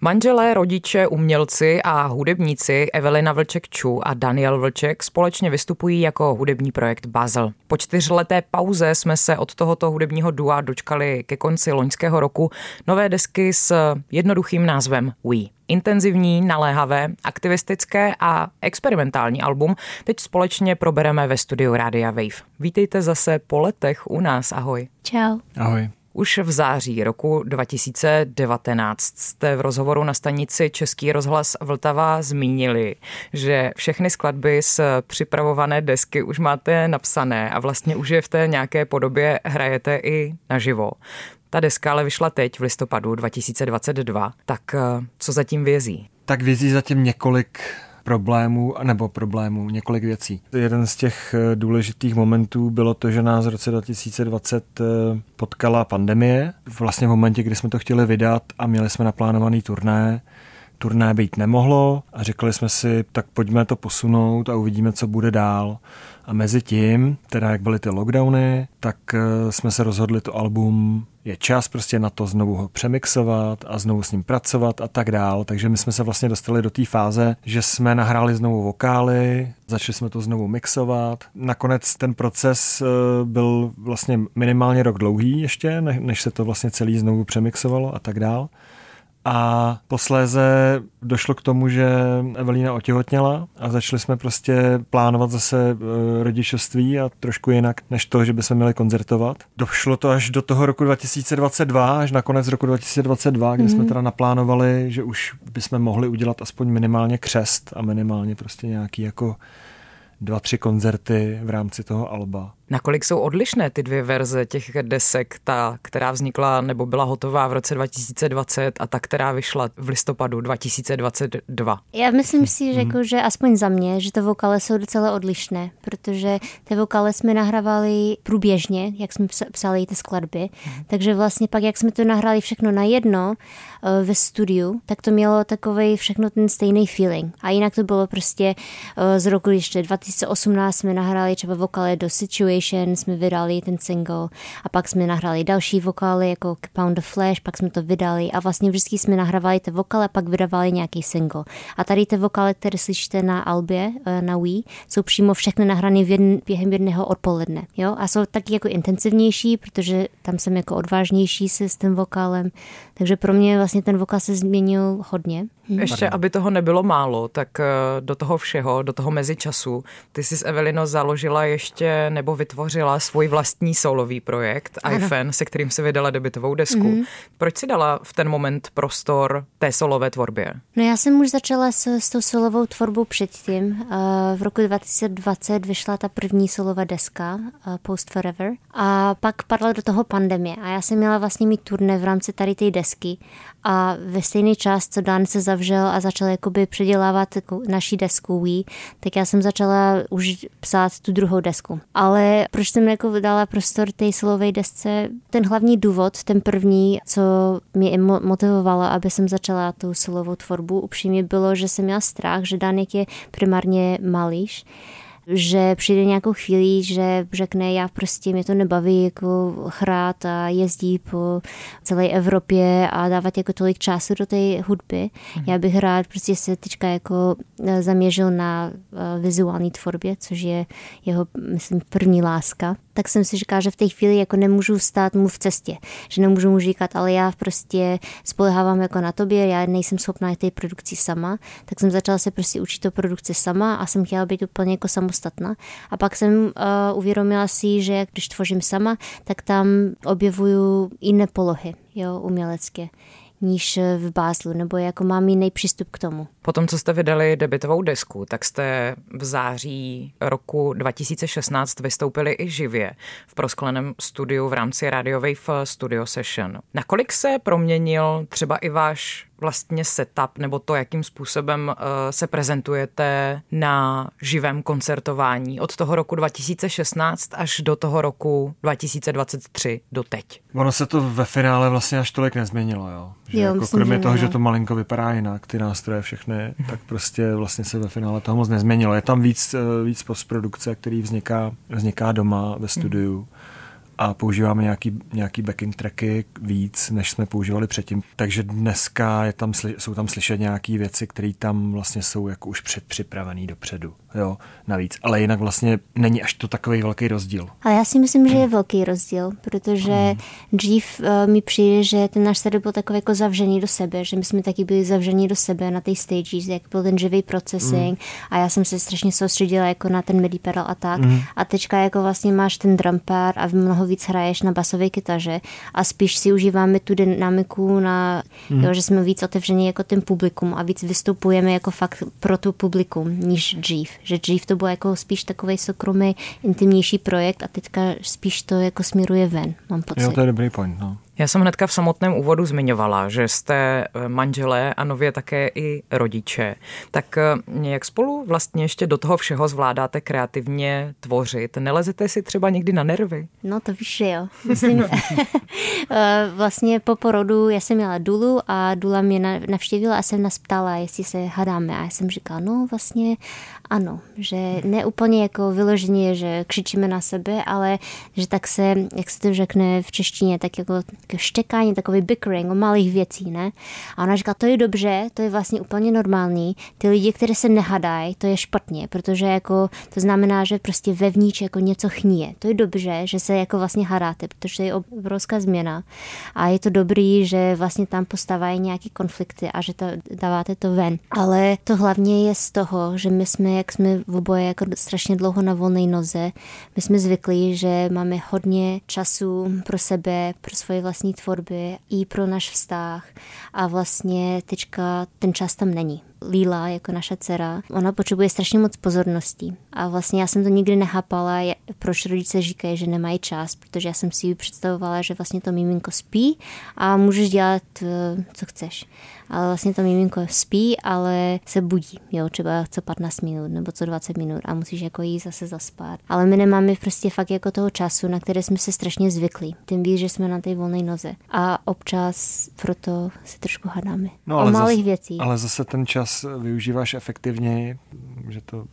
Manželé, rodiče, umělci a hudebníci Evelina Vlček-Ču a Daniel Vlček společně vystupují jako hudební projekt Basel. Po čtyřleté pauze jsme se od tohoto hudebního dua dočkali ke konci loňského roku nové desky s jednoduchým názvem We. Intenzivní, naléhavé, aktivistické a experimentální album teď společně probereme ve studiu Rádia Wave. Vítejte zase po letech u nás, ahoj. Čau. Ahoj. Už v září roku 2019 jste v rozhovoru na stanici Český rozhlas Vltava zmínili, že všechny skladby z připravované desky už máte napsané a vlastně už je v té nějaké podobě hrajete i naživo. Ta deska ale vyšla teď v listopadu 2022. Tak eh, co zatím vězí? Tak vězí zatím několik problémů, nebo problémů, několik věcí. Jeden z těch eh, důležitých momentů bylo to, že nás v roce 2020 eh, potkala pandemie. Vlastně v momentě, kdy jsme to chtěli vydat a měli jsme naplánovaný turné, turné být nemohlo a řekli jsme si, tak pojďme to posunout a uvidíme, co bude dál. A mezi tím, teda jak byly ty lockdowny, tak eh, jsme se rozhodli to album je čas prostě na to znovu ho přemixovat a znovu s ním pracovat a tak dál. Takže my jsme se vlastně dostali do té fáze, že jsme nahráli znovu vokály, začali jsme to znovu mixovat. Nakonec ten proces eh, byl vlastně minimálně rok dlouhý ještě, než se to vlastně celý znovu přemixovalo a tak dál. A posléze došlo k tomu, že Evelína otěhotněla a začali jsme prostě plánovat zase e, rodičovství a trošku jinak, než to, že bychom měli koncertovat. Došlo to až do toho roku 2022, až na konec roku 2022, kdy mm-hmm. jsme mhm. teda naplánovali, že už bychom mohli udělat aspoň minimálně křest a minimálně prostě nějaký jako dva, tři koncerty v rámci toho alba. Nakolik jsou odlišné ty dvě verze těch desek, ta, která vznikla nebo byla hotová v roce 2020 a ta, která vyšla v listopadu 2022? Já myslím si, že, jako, že aspoň za mě, že to vokály jsou docela odlišné, protože ty vokály jsme nahrávali průběžně, jak jsme psali ty skladby, takže vlastně pak, jak jsme to nahrali všechno na jedno eh, ve studiu, tak to mělo takový všechno ten stejný feeling. A jinak to bylo prostě eh, z roku ještě 2018 jsme nahrali třeba vokály do Situation, Generation jsme vydali ten single a pak jsme nahrali další vokály jako Pound of Flash, pak jsme to vydali a vlastně vždycky jsme nahrávali ty vokály a pak vydávali nějaký single. A tady ty vokály, které slyšíte na albě, eh, na Wii, jsou přímo všechny nahrané v jedn, během jedného odpoledne. Jo? A jsou taky jako intenzivnější, protože tam jsem jako odvážnější se s tím vokálem. Takže pro mě vlastně ten vokál se změnil hodně. Ještě, aby toho nebylo málo, tak eh, do toho všeho, do toho mezičasu, ty jsi s Evelino založila ještě nebo vytvořila svůj vlastní solový projekt iFan, se kterým se vydala debitovou desku. Mm. Proč si dala v ten moment prostor té solové tvorbě? No já jsem už začala s, s tou solovou tvorbou předtím. Uh, v roku 2020 vyšla ta první solová deska uh, Post Forever a pak padla do toho pandemie a já jsem měla vlastně mít turné v rámci tady té desky a ve stejný čas, co Dan se zavřel a začal jakoby předělávat jako naší desku Wii, tak já jsem začala už psát tu druhou desku. Ale proč jsem jako dala prostor té silové desce? Ten hlavní důvod, ten první, co mě motivovalo, aby jsem začala tu silovou tvorbu, upřímně bylo, že jsem měla strach, že Danek je primárně malíš že přijde nějakou chvíli, že řekne, já prostě mě to nebaví jako hrát a jezdí po celé Evropě a dávat jako tolik času do té hudby. Mm. Já bych rád prostě se teďka jako eh, zaměřil na eh, vizuální tvorbě, což je jeho, myslím, první láska tak jsem si říkala, že v té chvíli jako nemůžu stát mu v cestě, že nemůžu mu říkat, ale já prostě spolehávám jako na tobě, já nejsem schopná té produkci sama, tak jsem začala se prostě učit to produkci sama a jsem chtěla být úplně jako samostatná. A pak jsem uh, uvědomila si, že když tvořím sama, tak tam objevuju jiné polohy, jo, umělecké níž v Bázlu, nebo jako mám jiný přístup k tomu. Potom, co jste vydali debitovou desku, tak jste v září roku 2016 vystoupili i živě v proskleném studiu v rámci Radio Wave Studio Session. Nakolik se proměnil třeba i váš vlastně setup nebo to, jakým způsobem uh, se prezentujete na živém koncertování od toho roku 2016 až do toho roku 2023 do teď. Ono se to ve finále vlastně až tolik nezměnilo, jo. Že jo jako myslím, kromě že toho, ne. že to malinko vypadá jinak, ty nástroje všechny, tak prostě vlastně se ve finále toho moc nezměnilo. Je tam víc, eh, víc postprodukce, který vzniká, vzniká doma ve studiu. A používáme nějaký, nějaký backing tracky víc, než jsme používali předtím. Takže dneska je tam, jsou tam slyšet nějaké věci, které tam vlastně jsou jako už předpřipravené dopředu. Jo, navíc. Ale jinak vlastně není až to takový velký rozdíl. Ale já si myslím, že je velký rozdíl, protože hmm. dřív uh, mi přijde, že ten náš setup byl takový jako zavřený do sebe, že my jsme taky byli zavření do sebe na té stage, jak byl ten živý processing hmm. a já jsem se strašně soustředila jako na ten MIDI pedal a tak. Hmm. A teďka jako vlastně máš ten drum pad a mnoho víc hraješ na basové kytaře a spíš si užíváme tu dynamiku na, hmm. jo, že jsme víc otevření jako ten publikum a víc vystupujeme jako fakt pro tu publikum, než dřív. Že dřív to bylo jako spíš takový soukromý, intimnější projekt a teďka spíš to jako směruje ven, mám pocit. Jo, to je dobrý point, no. Já jsem hnedka v samotném úvodu zmiňovala, že jste eh, manželé a nově také i rodiče. Tak eh, jak spolu vlastně ještě do toho všeho zvládáte kreativně tvořit? Nelezete si třeba někdy na nervy? No to víš, že jo. Myslím, eh, vlastně po porodu já jsem měla Dulu a Dula mě navštívila a jsem nás ptala, jestli se hadáme. A já jsem říkala, no vlastně ano, že ne úplně jako vyloženě, že křičíme na sebe, ale že tak se, jak se to řekne v češtině, tak jako štekání, takový bickering o malých věcí, ne? A ona říká, to je dobře, to je vlastně úplně normální. Ty lidi, kteří se nehadají, to je špatně, protože jako to znamená, že prostě vevnitř jako něco chníje. To je dobře, že se jako vlastně hadáte, protože je obrovská změna. A je to dobrý, že vlastně tam postávají nějaké konflikty a že to, dáváte to ven. Ale to hlavně je z toho, že my jsme jak jsme v oboje jako strašně dlouho na volné noze, my jsme zvyklí, že máme hodně času pro sebe, pro svoje vlastní tvorby i pro náš vztah a vlastně teďka ten čas tam není. Líla, jako naše dcera, ona potřebuje strašně moc pozornosti. A vlastně já jsem to nikdy nechápala, proč rodiče říkají, že nemají čas, protože já jsem si představovala, že vlastně to miminko spí a můžeš dělat, eh, co chceš ale vlastně to miminko spí, ale se budí, jo, třeba co 15 minut nebo co 20 minut a musíš jako jí zase zaspat. Ale my nemáme prostě fakt jako toho času, na které jsme se strašně zvykli. Tím víc, že jsme na té volné noze. A občas proto se trošku hadáme. No, ale o malých zase, věcí. Ale zase ten čas využíváš efektivněji, že to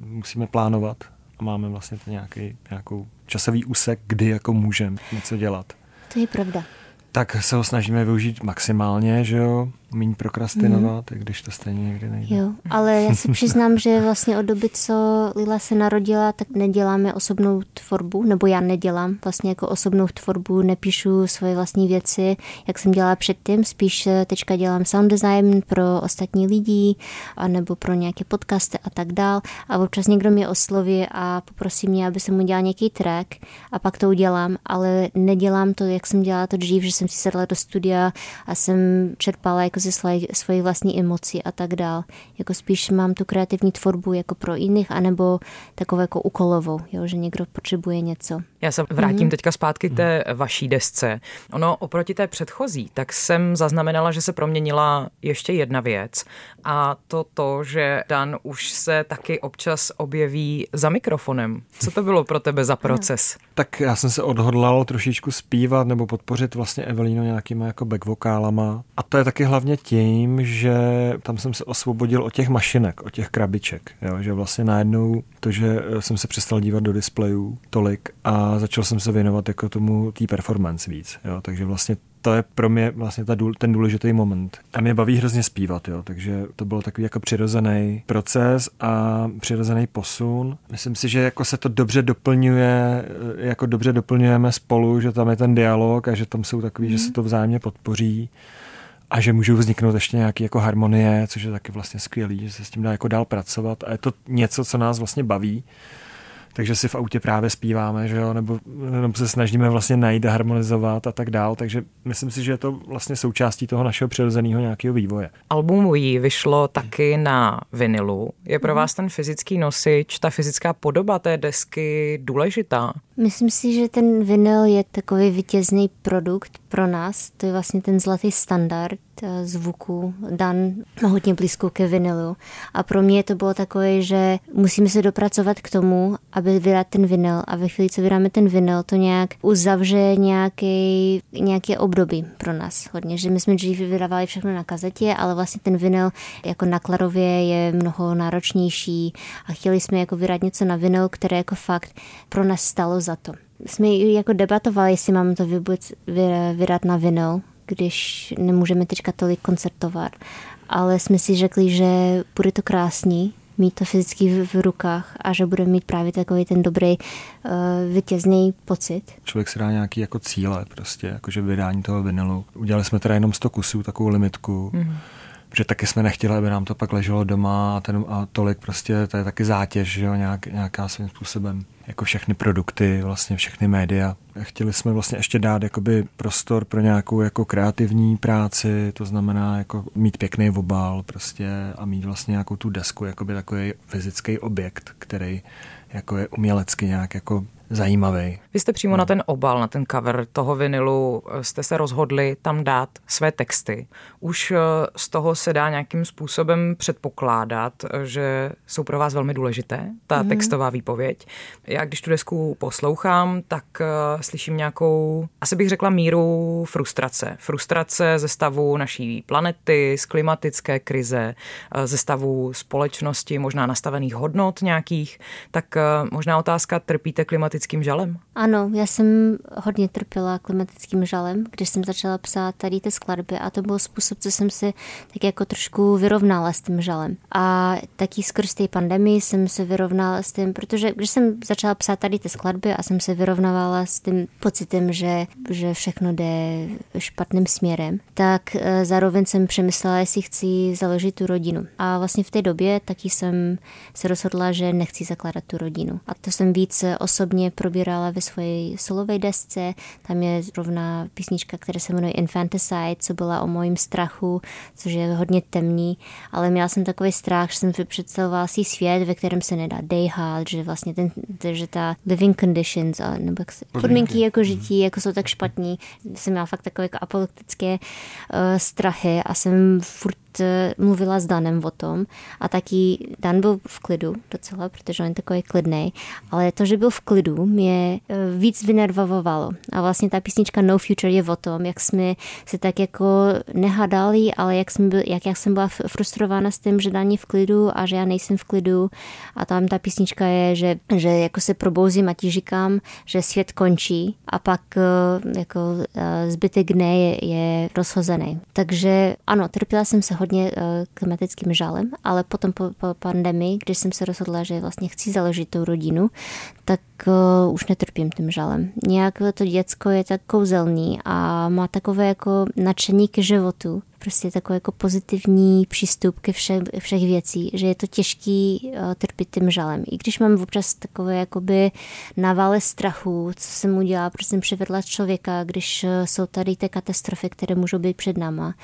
musíme plánovat a máme vlastně nějaký, nějakou časový úsek, kdy jako můžeme něco dělat. To je pravda. Tak se ho snažíme využít maximálně, že jo méně prokrastinovat, mm. když to stejně někdy nejde. Jo, ale já si přiznám, že vlastně od doby, co Lila se narodila, tak neděláme osobnou tvorbu, nebo já nedělám vlastně jako osobnou tvorbu, nepíšu svoje vlastní věci, jak jsem dělala předtím, spíš teďka dělám sound design pro ostatní lidi, anebo pro nějaké podcasty a tak dál. A občas někdo mě osloví a poprosí mě, aby jsem udělal nějaký track a pak to udělám, ale nedělám to, jak jsem dělala to dřív, že jsem si sedla do studia a jsem čerpala jako ze svojí, vlastní emoci a tak dál. Jako spíš mám tu kreativní tvorbu jako pro jiných, anebo takovou jako úkolovou, jo, že někdo potřebuje něco. Já se vrátím mm. teďka zpátky k té vaší desce. Ono oproti té předchozí, tak jsem zaznamenala, že se proměnila ještě jedna věc a to to, že Dan už se taky občas objeví za mikrofonem. Co to bylo pro tebe za proces? Tak já jsem se odhodlal trošičku zpívat nebo podpořit vlastně Evelínu nějakýma jako backvokálama. A to je taky hlavně tím, že tam jsem se osvobodil od těch mašinek, od těch krabiček. Jo? Že vlastně najednou to, že jsem se přestal dívat do displejů tolik a začal jsem se věnovat jako tomu té performance víc. Jo? Takže vlastně to je pro mě vlastně ta, ten důležitý moment. A mě baví hrozně zpívat, jo, takže to byl takový jako přirozený proces a přirozený posun. Myslím si, že jako se to dobře doplňuje, jako dobře doplňujeme spolu, že tam je ten dialog a že tam jsou takový, mm. že se mhm. to vzájemně podpoří a že můžou vzniknout ještě nějaké jako harmonie, což je taky vlastně skvělý, že se s tím dá jako dál pracovat. A je to něco, co nás vlastně baví takže si v autě právě zpíváme, že jo, nebo, nebo se snažíme vlastně najít a harmonizovat a tak dál, takže myslím si, že je to vlastně součástí toho našeho přirozeného nějakého vývoje. Album jí vyšlo taky na vinilu. Je pro mhm. vás ten fyzický nosič, ta fyzická podoba té desky důležitá? Myslím si, že ten vinyl je takový vítězný produkt pro nás. To je vlastně ten zlatý standard zvuku, dan hodně blízko ke vinilu. A pro mě to bylo takové, že musíme se dopracovat k tomu, aby vydat ten vinyl. A ve chvíli, co vydáme ten vinyl, to nějak uzavře nějaký, nějaké období pro nás hodně. Že my jsme dřív vydávali všechno na kazetě, ale vlastně ten vinyl jako nakladově je mnoho náročnější a chtěli jsme jako vydat něco na vinyl, které jako fakt pro nás stalo za to. jsme jako debatovali, jestli mám to vůbec vydat na vinyl, když nemůžeme teďka tolik koncertovat. Ale jsme si řekli, že bude to krásný, mít to fyzicky v, v rukách a že bude mít právě takový ten dobrý uh, vítězný pocit. Člověk si dá nějaký jako cíle prostě, jakože vydání toho vinilu. Udělali jsme teda jenom 100 kusů, takovou limitku. Mm-hmm že taky jsme nechtěli, aby nám to pak leželo doma a, ten, a tolik prostě, to je taky zátěž, že jo, nějak, nějaká svým způsobem. Jako všechny produkty, vlastně všechny média. Chtěli jsme vlastně ještě dát jakoby prostor pro nějakou jako kreativní práci, to znamená jako mít pěkný obal prostě a mít vlastně nějakou tu desku, jakoby takový fyzický objekt, který jako je umělecky nějak jako zajímavý. Vy jste přímo na ten obal, na ten cover toho vinilu, eh, jste se rozhodli tam dát své texty. Už eh, z toho se dá nějakým způsobem předpokládat, eh, že jsou pro vás velmi důležité, ta mm-hmm. textová výpověď. Já když tu desku poslouchám, tak slyším nějakou, asi bych řekla míru frustrace. Frustrace ze stavu naší planety, z klimatické krize, ze stavu společnosti, možná nastavených hodnot nějakých. Tak možná otázka, trpíte klimatické klimatickým žalem? Ano, já jsem hodně trpěla klimatickým žalem, když jsem začala psát tady ty skladby a to byl způsob, co jsem si tak jako trošku vyrovnala s tím žalem. A taky skrz té pandemii jsem se vyrovnala s tím, protože když jsem začala psát tady ty skladby a jsem se vyrovnávala s tím pocitem, že, že všechno jde špatným směrem, tak eh, zároveň jsem přemyslela, jestli chci založit tu rodinu. A vlastně v té době taky jsem se rozhodla, že nechci zakládat tu rodinu. A to jsem víc osobně probírala ve své solové desce. Tam je zrovna písnička, která se jmenuje Infanticide, co byla o mojím strachu, což je hodně temný, ale měla jsem takový strach, že jsem si představovala si svět, ve kterém se nedá dejhat, že vlastně ten, že ta living conditions, a, nebo jak se, podmínky jako žití, jako jsou tak špatní. Jsem měla fakt takové jako apokalyptické uh, strachy a jsem furt mluvila s Danem o tom a taky Dan byl v klidu docela, protože on je takový klidný, ale to, že byl v klidu, mě eh, víc vynervovalo. A vlastně ta písnička No Future je o tom, jak jsme se tak jako nehadali, ale jak jsem, byl, jak, jak jsem byla frustrovaná s tím, že Dan je v klidu a že já nejsem v klidu. A tam ta písnička je, že, že jako se probouzím a ti říkám, že svět končí a pak eh, jako zbytek dne je, je rozhozený. Takže ano, trpěla jsem se hodně uh, klimatickým žalem, ale potom po, po pandemii, když jsem se rozhodla, že vlastně chci založit tu rodinu, tak uh, už netrpím tím žalem. Nějak to děcko je tak kouzelný a má takové jako nadšení k životu, prostě takový jako pozitivní přístup ke všech, všech věcí, že je to těžký uh, trpět tím žalem. I když mám občas takové jakoby navále strachu, co jsem udělala, protože jsem přivedla člověka, když uh, jsou tady ty katastrofy, které můžou být před náma,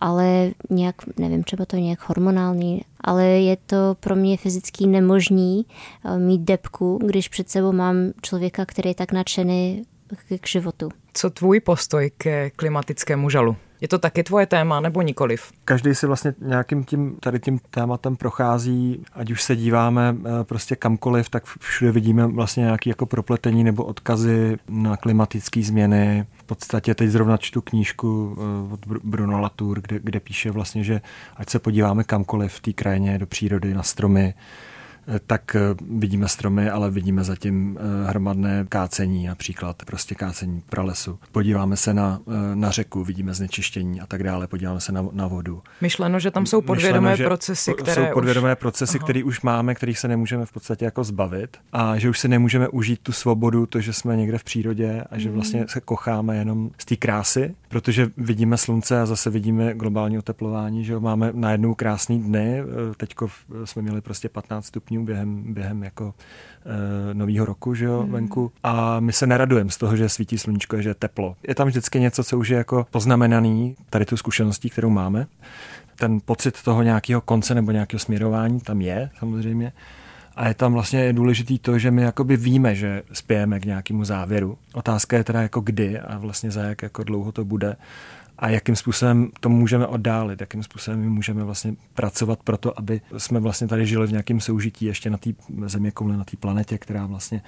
ale nějak, nevím, třeba to nějak hormonální, ale je to pro mě fyzicky nemožný uh, mít depku, když před sebou mám člověka, který je tak nadšený k životu. Co tvůj postoj ke klimatickému žalu? Je to taky tvoje téma nebo nikoliv? Každý si vlastně nějakým tím, tady tím tématem prochází, ať už se díváme eh, prostě kamkoliv, tak všude vidíme vlastně nějaké jako propletení nebo odkazy na klimatické změny. V podstatě teď zrovna čtu knížku eh, od Bruno Latour, kde, kde píše vlastně, že ať se podíváme kamkoliv v té krajině, do přírody, na stromy, tak eh, vidíme stromy, ale vidíme zatím eh, hromadné kácení, například prostě kácení pralesu. Podíváme se na, na řeku, vidíme znečištění a tak dále, podíváme se na, na vodu. Myšleno, že tam jsou podvědomé Myšleno, procesy, které Jsou podvědomé už... procesy, které už máme, kterých se nemůžeme v podstatě jako zbavit a že už se nemůžeme užít tu svobodu, to, že jsme někde v přírodě a že mhm. vlastně se kocháme jenom z té krásy, protože vidíme slunce a zase vidíme globální oteplování, že máme najednou krásný dny, teďko jsme měli prostě 15 stupňů stupňů během, během jako e, nového roku, že jo, mm. venku. A my se neradujeme z toho, že svítí sluníčko, že je teplo. Je tam vždycky něco, co už je jako poznamenaný tady tu zkušeností, kterou máme. Ten pocit toho nějakého konce nebo nějakého směrování tam je samozřejmě. A je tam vlastně důležitý to, že my jakoby víme, že spějeme k nějakému závěru. Otázka je teda jako kdy a vlastně za jak jako dlouho to bude a jakým způsobem to můžeme oddálit, jakým způsobem my můžeme vlastně pracovat pro to, aby jsme vlastně tady žili v nějakém soužití ještě na té země kouli, na té planetě, která vlastně,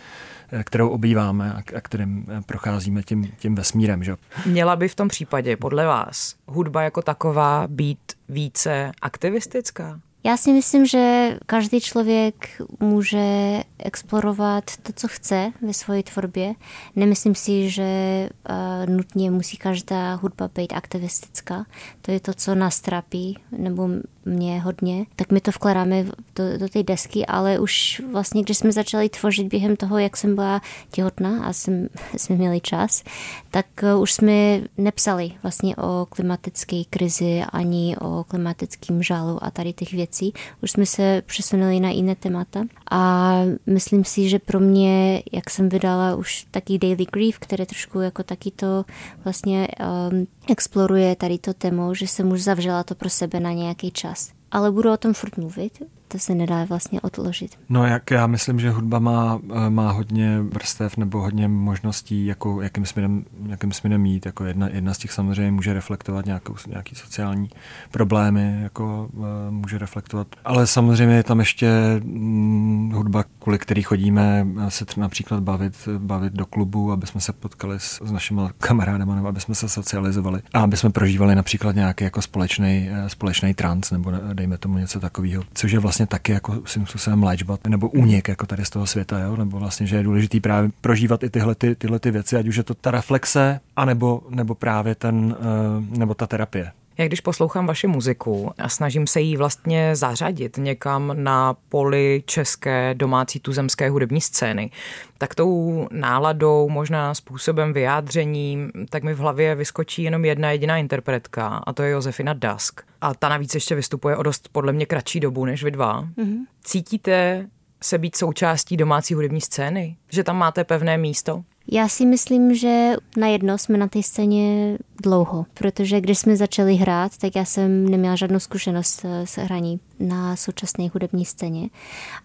eh, kterou obýváme a, a kterým eh, procházíme tím, tím vesmírem. Že? Měla by v tom případě podle vás hudba jako taková být více aktivistická? Já si myslím, že každý člověk může explorovat to, co chce ve své tvorbě. Nemyslím si, že uh, nutně musí každá hudba být aktivistická. To je to, co nás trápí, nebo mě hodně. Tak my to vkládáme do, do té desky, ale už vlastně, když jsme začali tvořit během toho, jak jsem byla těhotná a jsem, jsme měli čas, tak uh, už jsme nepsali vlastně o klimatické krizi ani o klimatickém žálu a tady těch věcí. Už jsme se přesunuli na jiné témata a myslím si, že pro mě, jak jsem vydala už taky Daily Grief, které trošku jako taky to vlastně um, exploruje tady to téma, že jsem už zavřela to pro sebe na nějaký čas. Ale budu o tom furt mluvit, to se nedá vlastně odložit. No jak já myslím, že hudba má, eh, má hodně vrstev nebo hodně možností, jako, jakým, směrem, jakým směrem jít. Jako jedna, jedna z těch samozřejmě může reflektovat nějakou, nějaký sociální problémy, jako uh, může reflektovat. Ale samozřejmě je tam ještě hm, hudba, kvůli který chodíme se například bavit, bavit do klubu, aby jsme se potkali s, s našimi kamarádama, nebo aby jsme se socializovali a aby jsme prožívali například nějaký jako společný, eh, společný trans, nebo dejme tomu něco takového, což je vlastně vlastně taky jako svým způsobem léčba nebo únik jako tady z toho světa, jo? nebo vlastně, že je důležitý právě prožívat i tyhle, ty, tyhle ty věci, ať už je to ta reflexe, anebo, nebo právě ten, uh, nebo ta terapie. Já když poslouchám vaši muziku a snažím se jí vlastně zařadit někam na poli české domácí tuzemské hudební scény, tak tou náladou, možná způsobem vyjádřením, tak mi v hlavě vyskočí jenom jedna jediná interpretka a to je Josefina Dusk. A ta navíc ještě vystupuje o dost podle mě kratší dobu než vy dva. Mm-hmm. Cítíte se být součástí domácí hudební scény? Že tam máte pevné místo? Já si myslím, že na jedno jsme na té scéně dlouho, protože když jsme začali hrát, tak já jsem neměla žádnou zkušenost s hraní na současné hudební scéně.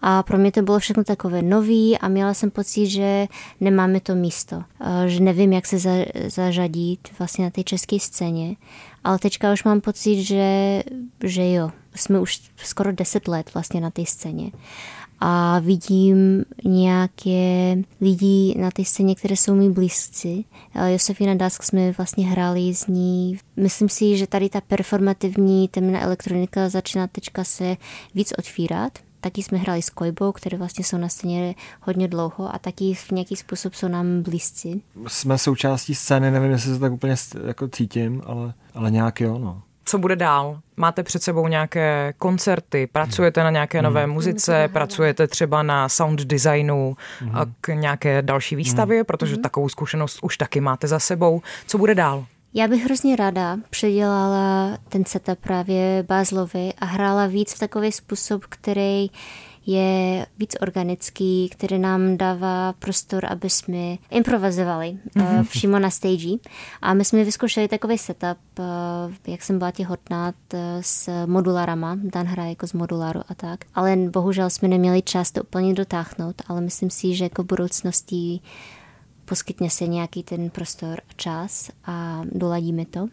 A pro mě to bylo všechno takové nový a měla jsem pocit, že nemáme to místo, že nevím, jak se za, zařadit vlastně na té české scéně. Ale teďka už mám pocit, že, že jo, jsme už skoro deset let vlastně na té scéně a vidím nějaké lidi na té scéně, které jsou mi blízci. Josefina Dask jsme vlastně hráli z ní. Myslím si, že tady ta performativní temná elektronika začíná teďka se víc otvírat. Taky jsme hráli s Kojbou, které vlastně jsou na scéně hodně dlouho a taky v nějaký způsob jsou nám blízci. Jsme součástí scény, nevím, jestli se tak úplně jako cítím, ale, ale nějak jo, no co bude dál? Máte před sebou nějaké koncerty, pracujete na nějaké nové mhm. muzice, pracujete třeba na sound designu a mhm. k nějaké další výstavě, mhm. protože takovou zkušenost už taky máte za sebou. Co bude dál? Já bych hrozně ráda předělala ten setup právě Bázlovi a hrála víc v takový způsob, který je víc organický, který nám dává prostor, aby jsme improvizovali mm-hmm. přímo na stage. A my jsme vyzkoušeli takový setup, uh, jak jsem byla těhotná s modularama, Dan hraje jako z modularu a tak. Ale bohužel jsme neměli čas to úplně dotáhnout, ale myslím si, že jako budoucností poskytne se nějaký ten prostor a čas a doladíme to.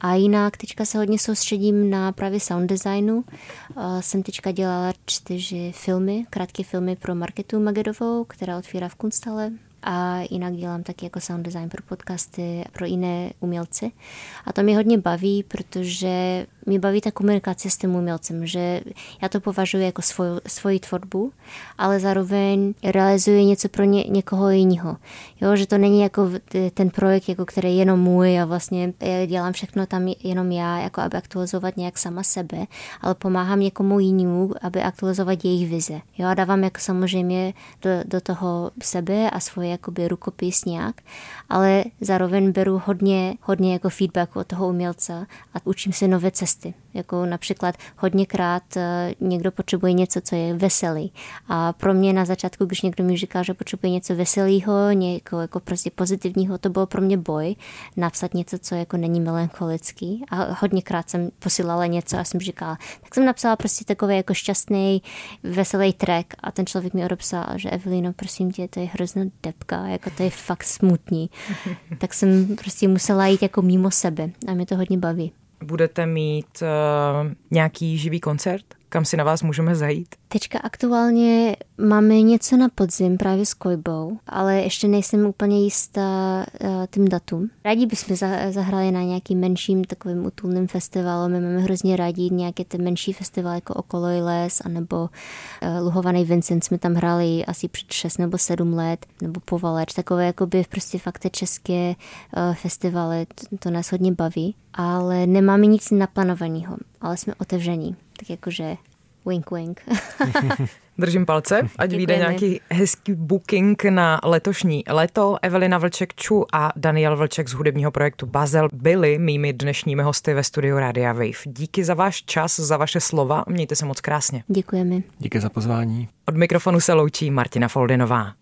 A jinak teďka se hodně soustředím na právě sound designu. Jsem teďka dělala čtyři filmy, krátké filmy pro Marketu Magedovou, která otvírá v Kunstale a jinak dělám taky jako sound design pro podcasty, pro jiné umělce. A to mě hodně baví, protože mě baví ta komunikace s tím umělcem, že já to považuji jako svoj, svoji tvorbu, ale zároveň realizuji něco pro ně, někoho jiného. Jo, že to není jako ten projekt, jako který je jenom můj a vlastně dělám všechno tam jenom já, jako aby aktualizovat nějak sama sebe, ale pomáhám někomu jinému, aby aktualizovat jejich vize. Jo, a dávám jako samozřejmě do, do toho sebe a svoje jakoby rukopis nějak, ale zároveň beru hodně, hodně jako feedback od toho umělce a učím se nové cesty. Jako například hodněkrát eh, někdo potřebuje něco, co je veselý. A pro mě na začátku, když někdo mi říká, že potřebuje něco veselého, něco jako prostě pozitivního, to bylo pro mě boj napsat něco, co jako není melancholický. A hodněkrát jsem posílala něco a jsem říkala, tak jsem napsala prostě takový jako šťastný, veselý track a ten člověk mi odepsal, že Evelino, prosím tě, to je hrozná depka, jako to je fakt smutný. tak jsem prostě musela jít jako mimo sebe a mě to hodně baví budete mít uh, nějaký živý koncert? Kam si na vás můžeme zajít? Teďka aktuálně máme něco na podzim právě s Kojbou, ale ještě nejsem úplně jistá uh, tím datum. Rádi bychom zahrali na nějaký menším takovým utulným festivalu. My máme hrozně rádi nějaké ty menší festivaly jako Okolo les, anebo uh, Luhovaný Vincent. Jsme tam hráli asi před 6 nebo 7 let, nebo Povaleč. Takové jako by prostě fakt české uh, festivaly, to, to nás hodně baví. Ale nemáme nic naplánovaného, ale jsme otevření. Tak jakože Wink, wink. Držím palce, ať vyjde nějaký hezký booking na letošní léto. Evelina Vlček-Ču a Daniel Vlček z hudebního projektu Bazel byli mými dnešními hosty ve studiu Radia Wave. Díky za váš čas, za vaše slova, mějte se moc krásně. Děkujeme. Díky za pozvání. Od mikrofonu se loučí Martina Foldinová.